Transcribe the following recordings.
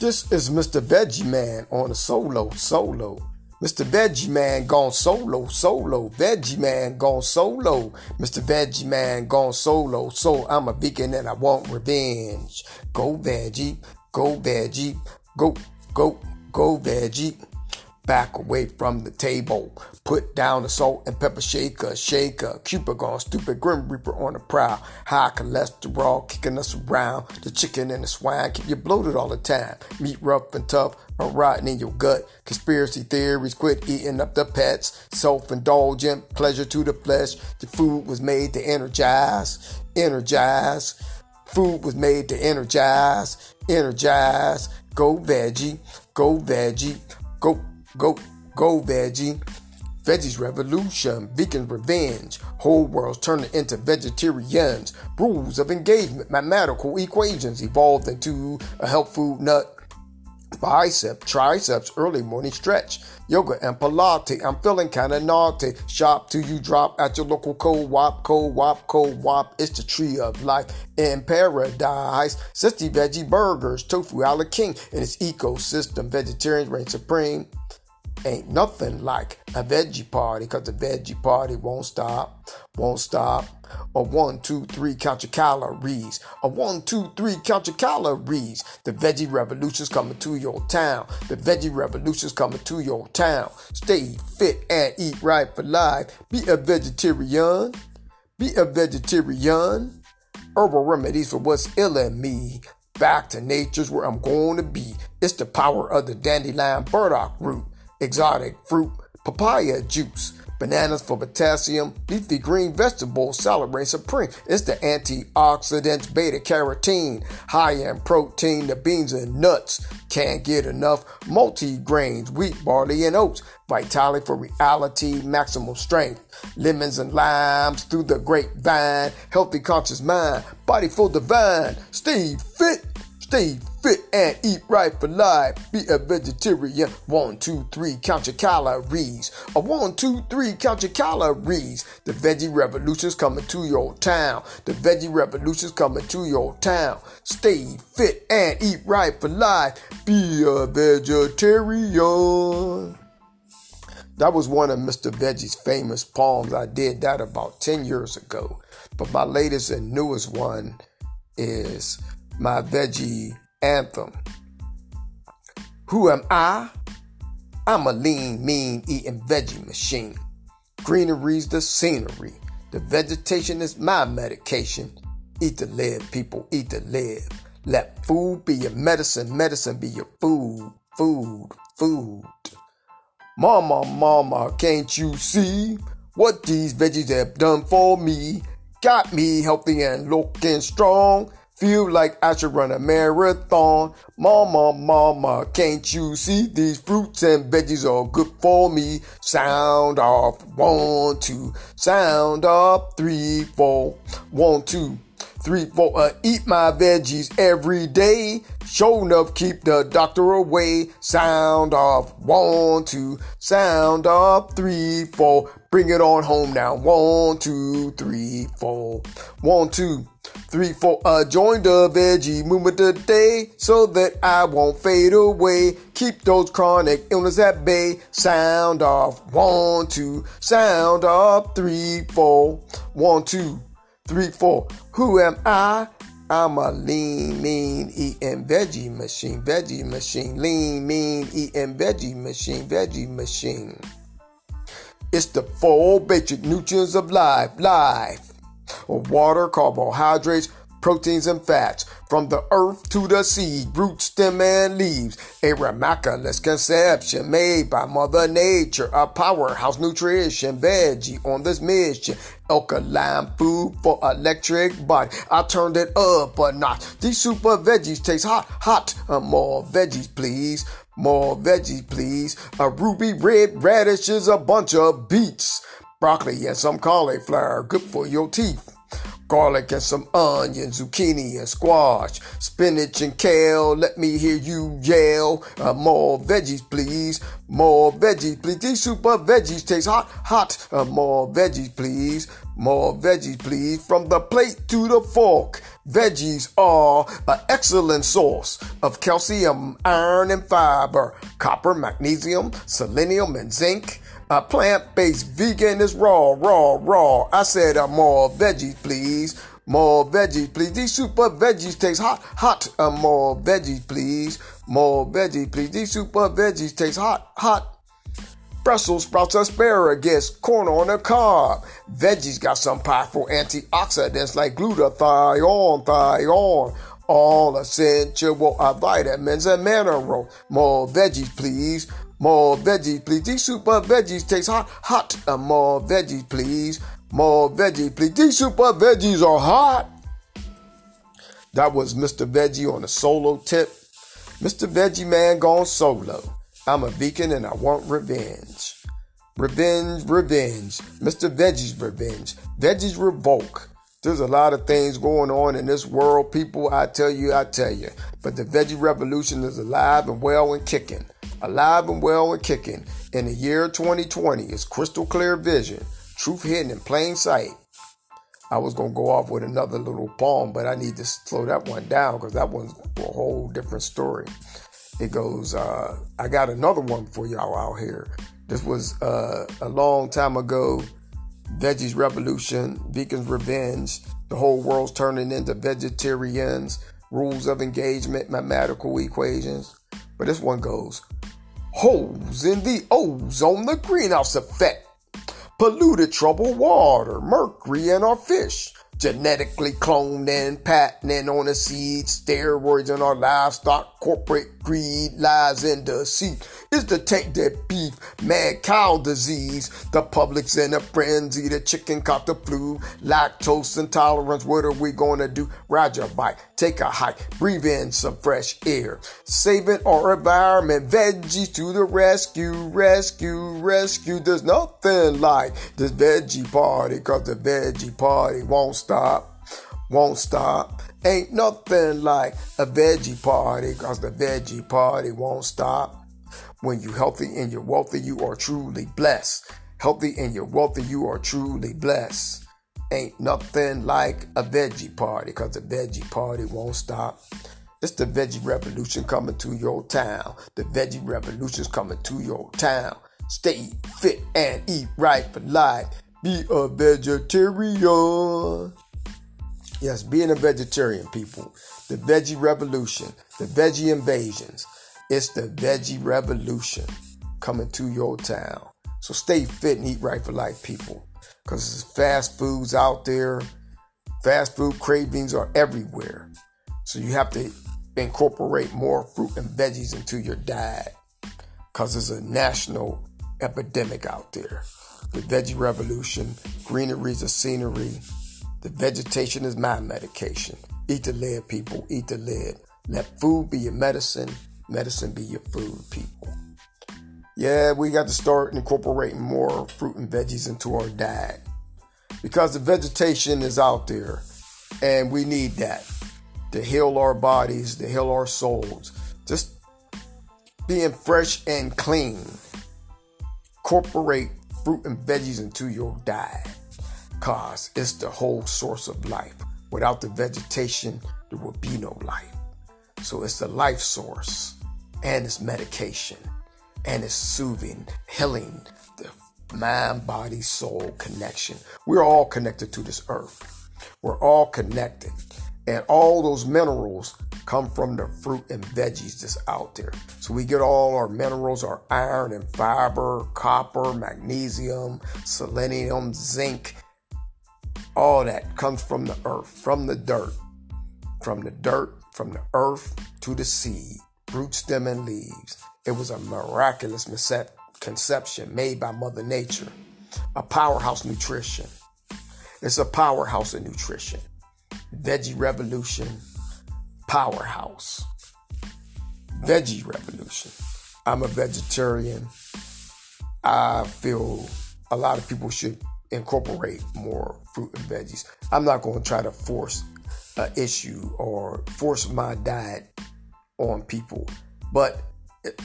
This is Mr. Veggie Man on a solo, solo. Mr. Veggie Man gone solo, solo. Veggie Man gone solo. Mr. Veggie Man gone solo. So I'm a vegan and I want revenge. Go veggie, go veggie, go, go, go veggie back away from the table. Put down the salt and pepper shaker, shaker. Cupid gone stupid, grim reaper on the prowl. High cholesterol kicking us around. The chicken and the swine keep you bloated all the time. Meat rough and tough, or rotting in your gut. Conspiracy theories, quit eating up the pets. Self-indulgent, pleasure to the flesh. The food was made to energize, energize. Food was made to energize, energize. Go veggie, go veggie, go Go, go veggie. Veggies revolution, vegan revenge. Whole world's turning into vegetarians. Rules of engagement, mathematical equations evolved into a health food nut. Bicep, triceps, early morning stretch. Yoga and Pilates. I'm feeling kinda naughty. Shop till you drop at your local co-op, co-op, co-op. It's the tree of life in paradise. 60 veggie burgers, tofu a la king and its ecosystem. Vegetarians reign supreme. Ain't nothing like a veggie party, cause the veggie party won't stop, won't stop. A one, two, three, count your calories. A one, two, three, count your calories. The veggie revolution's coming to your town. The veggie revolution's coming to your town. Stay fit and eat right for life. Be a vegetarian. Be a vegetarian. Herbal remedies for what's ill in me. Back to nature's where I'm going to be. It's the power of the dandelion burdock root exotic fruit, papaya juice, bananas for potassium, leafy green vegetables, salad reign supreme. It's the antioxidants, beta carotene, high in protein, the beans and nuts. Can't get enough multi-grains, wheat, barley, and oats. Vitality for reality, maximum strength. Lemons and limes through the grapevine. Healthy conscious mind, body full divine. Stay fit, stay fit and eat right for life. Be a vegetarian. One, two, three, count your calories. A one, two, three, count your calories. The veggie revolution's coming to your town. The veggie revolution's coming to your town. Stay fit and eat right for life. Be a vegetarian. That was one of Mr. Veggie's famous poems. I did that about 10 years ago. But my latest and newest one is my veggie anthem. Who am I? I'm a lean, mean eating veggie machine. Greenery's the scenery. The vegetation is my medication. Eat the live, people, eat the live. Let food be your medicine, medicine be your food, food, food. Mama, mama, can't you see what these veggies have done for me? Got me healthy and looking strong. Feel like I should run a marathon. Mama, mama, can't you see these fruits and veggies are good for me? Sound off, one, two. Sound off, three, four. One, two, three, four. Uh, eat my veggies every day. Show enough, keep the doctor away. Sound off, one, two. Sound off, three, four. Bring it on home now. One, two, three, four. One, two Three, four, uh, join the veggie movement today so that I won't fade away. Keep those chronic illness at bay. Sound off. One, two. Sound off. Three, four. One, two, three, four. Who am I? I'm a lean, mean, eating veggie machine, veggie machine, lean, mean, eating veggie machine, veggie machine. It's the four basic nutrients of life, life of water, carbohydrates, proteins, and fats from the earth to the seed, root, stem, and leaves. A remarkable conception made by Mother Nature, a powerhouse nutrition veggie on this mission. Alkaline food for electric body. I turned it up a notch. These super veggies taste hot, hot. Uh, more veggies, please. More veggies, please. A ruby red radishes, a bunch of beets broccoli and some cauliflower, good for your teeth. garlic and some onion, zucchini and squash, spinach and kale. Let me hear you yell. Uh, more veggies, please. More veggies, please. These super veggies taste hot, hot. Uh, more veggies, please. More veggies, please. From the plate to the fork. Veggies are an excellent source of calcium, iron, and fiber, copper, magnesium, selenium, and zinc. A plant-based vegan is raw, raw, raw. I said uh, more veggies, please. More veggies, please. These super veggies taste hot, hot. Uh, more veggies, please. More veggies, please. These super veggies taste hot, hot. Brussels sprouts, asparagus, corn on a cob. Veggies got some powerful antioxidants like glutathione, thione, all essential vitamins and minerals. More veggies, please. More veggies, please. These super veggies taste hot, hot. Uh, more veggies, please. More veggies, please. These super veggies are hot. That was Mr. Veggie on a solo tip. Mr. Veggie Man gone solo. I'm a vegan and I want revenge. Revenge, revenge. Mr. Veggie's revenge. Veggies revoke. There's a lot of things going on in this world, people. I tell you, I tell you. But the veggie revolution is alive and well and kicking. Alive and well and kicking. In the year 2020, it's crystal clear vision. Truth hidden in plain sight. I was going to go off with another little poem, but I need to slow that one down because that one's a whole different story. It goes, uh, I got another one for y'all out here. This was uh, a long time ago. Veggies Revolution, Vegans Revenge. The whole world's turning into vegetarians. Rules of engagement, mathematical equations. But this one goes, holes in the ozone, the greenhouse effect, polluted troubled water, mercury in our fish, genetically cloned and patented on the seed, steroids in our livestock, corporate greed lies in the seed. Is the tank that beef, mad cow disease, the public's in a frenzy, the chicken caught the flu, lactose intolerance, what are we gonna do? Ride your bike, take a hike, breathe in some fresh air, saving our environment, veggies to the rescue, rescue, rescue. There's nothing like this veggie party, cause the veggie party won't stop, won't stop. Ain't nothing like a veggie party, cause the veggie party won't stop. When you healthy and you're wealthy, you are truly blessed. Healthy and you're wealthy, you are truly blessed. Ain't nothing like a veggie party, cause the veggie party won't stop. It's the veggie revolution coming to your town. The veggie revolution's coming to your town. Stay fit and eat right for life. Be a vegetarian. Yes, being a vegetarian, people. The veggie revolution, the veggie invasions. It's the veggie revolution coming to your town. So stay fit and eat right for life, people. Because fast foods out there. Fast food cravings are everywhere. So you have to incorporate more fruit and veggies into your diet. Because there's a national epidemic out there. The veggie revolution, greenery is a scenery. The vegetation is my medication. Eat the lead, people. Eat the lead. Let food be your medicine. Medicine be your food, people. Yeah, we got to start incorporating more fruit and veggies into our diet because the vegetation is out there and we need that to heal our bodies, to heal our souls. Just being fresh and clean. Incorporate fruit and veggies into your diet because it's the whole source of life. Without the vegetation, there would be no life. So it's the life source and it's medication and it's soothing, healing the mind, body, soul connection. We're all connected to this earth. We're all connected. And all those minerals come from the fruit and veggies that's out there. So we get all our minerals, our iron and fiber, copper, magnesium, selenium, zinc, all that comes from the earth, from the dirt, from the dirt, from the earth to the seed, root, stem, and leaves. It was a miraculous conception made by Mother Nature, a powerhouse nutrition. It's a powerhouse of nutrition. Veggie Revolution, powerhouse. Veggie Revolution. I'm a vegetarian. I feel a lot of people should incorporate more fruit and veggies. I'm not going to try to force an issue or force my diet on people, but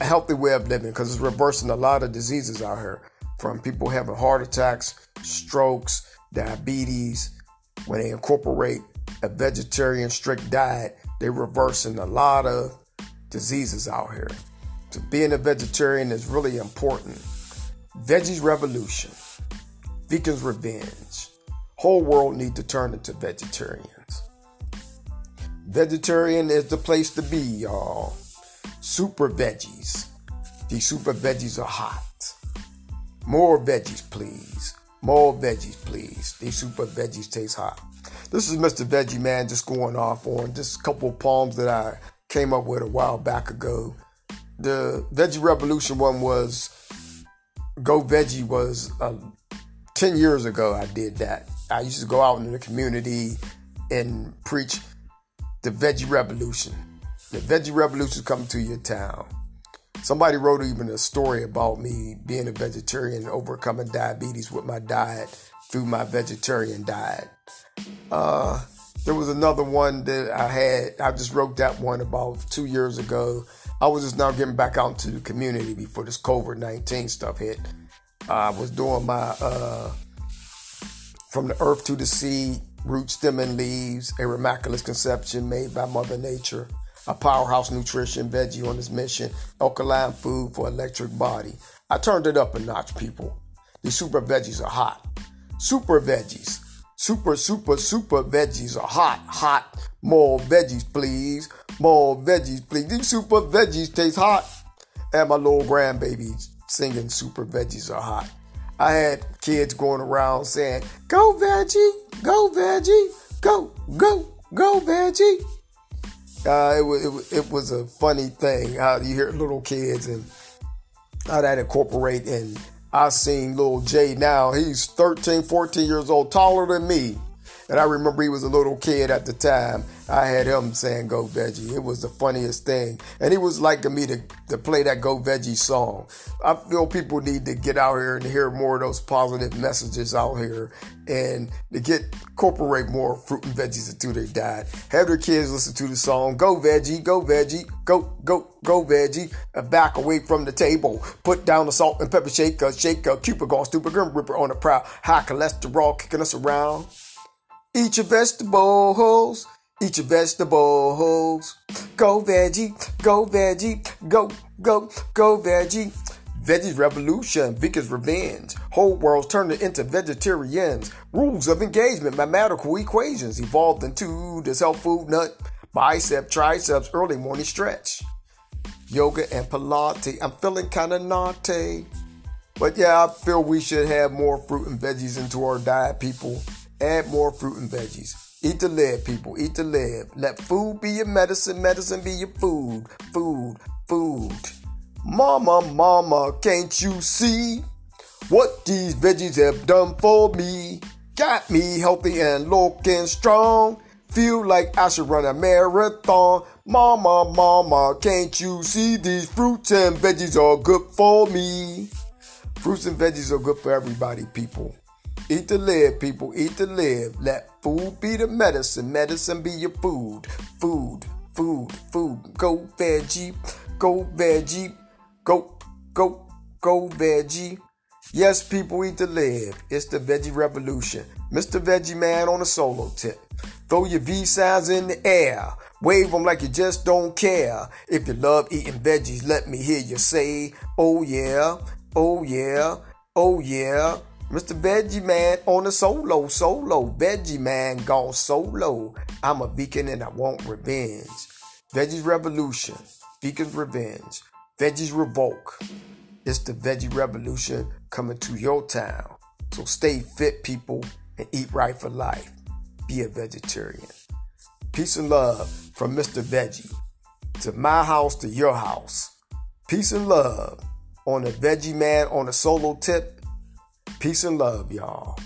a healthy way of living because it's reversing a lot of diseases out here from people having heart attacks, strokes, diabetes. When they incorporate a vegetarian strict diet, they're reversing a lot of diseases out here. So being a vegetarian is really important. Veggies revolution, vegans revenge. Whole world need to turn into vegetarians. Vegetarian is the place to be, y'all. Super veggies. These super veggies are hot. More veggies, please. More veggies, please. These super veggies taste hot. This is Mr. Veggie Man just going off on just a couple of poems that I came up with a while back ago. The Veggie Revolution one was Go Veggie was uh, 10 years ago I did that. I used to go out in the community and preach the Veggie Revolution. The Veggie Revolution coming to your town. Somebody wrote even a story about me being a vegetarian and overcoming diabetes with my diet through my vegetarian diet. Uh, there was another one that I had. I just wrote that one about two years ago. I was just now getting back out into the community before this COVID 19 stuff hit. I was doing my uh, From the Earth to the Sea, Root, Stem, and Leaves, a Miraculous Conception made by Mother Nature, a powerhouse nutrition veggie on this mission, alkaline food for electric body. I turned it up a notch, people. These super veggies are hot. Super veggies. Super, super, super veggies are hot, hot. More veggies, please. More veggies, please. These super veggies taste hot. And my little grandbabies singing super veggies are hot. I had kids going around saying, Go veggie, go veggie, go, go, go veggie. Uh, it, was, it, it, was a funny thing how you hear little kids and how that incorporate. And I seen little Jay now. He's 13, 14 years old, taller than me. And I remember he was a little kid at the time. I had him saying Go Veggie. It was the funniest thing. And he was liking me to, to play that Go Veggie song. I feel people need to get out here and hear more of those positive messages out here and to get incorporate more fruit and veggies into their diet. Have their kids listen to the song Go Veggie, Go Veggie, Go, Go, Go Veggie. And back away from the table. Put down the salt and pepper shaker, shaker, Cupid gone stupid, grim ripper on the prowl. High cholesterol kicking us around. Eat your vegetables. Eat your vegetables. Go veggie, go veggie, go, go, go veggie. Veggies revolution, vegans revenge. Whole world's turning into vegetarians. Rules of engagement, mathematical equations evolved into this health food nut. Bicep, triceps, early morning stretch. Yoga and Pilates. I'm feeling kind of naughty. But yeah, I feel we should have more fruit and veggies into our diet, people. Add more fruit and veggies. Eat the live, people. Eat the live. Let food be your medicine, medicine be your food. Food, food. Mama, mama, can't you see what these veggies have done for me? Got me healthy and looking strong. Feel like I should run a marathon. Mama, mama, can't you see these fruits and veggies are good for me? Fruits and veggies are good for everybody, people. Eat to live, people. Eat to live. Let food be the medicine. Medicine be your food. Food, food, food. Go veggie. Go veggie. Go, go, go veggie. Yes, people eat to live. It's the veggie revolution. Mr. Veggie Man on a solo tip. Throw your V signs in the air. Wave them like you just don't care. If you love eating veggies, let me hear you say, oh yeah, oh yeah, oh yeah. Mr. Veggie Man on a solo, solo. Veggie Man gone solo. I'm a vegan and I want revenge. Veggies Revolution. Vegans Revenge. Veggies Revoke. It's the Veggie Revolution coming to your town. So stay fit, people, and eat right for life. Be a vegetarian. Peace and love from Mr. Veggie. To my house, to your house. Peace and love on a Veggie Man on a solo tip Peace and love, y'all.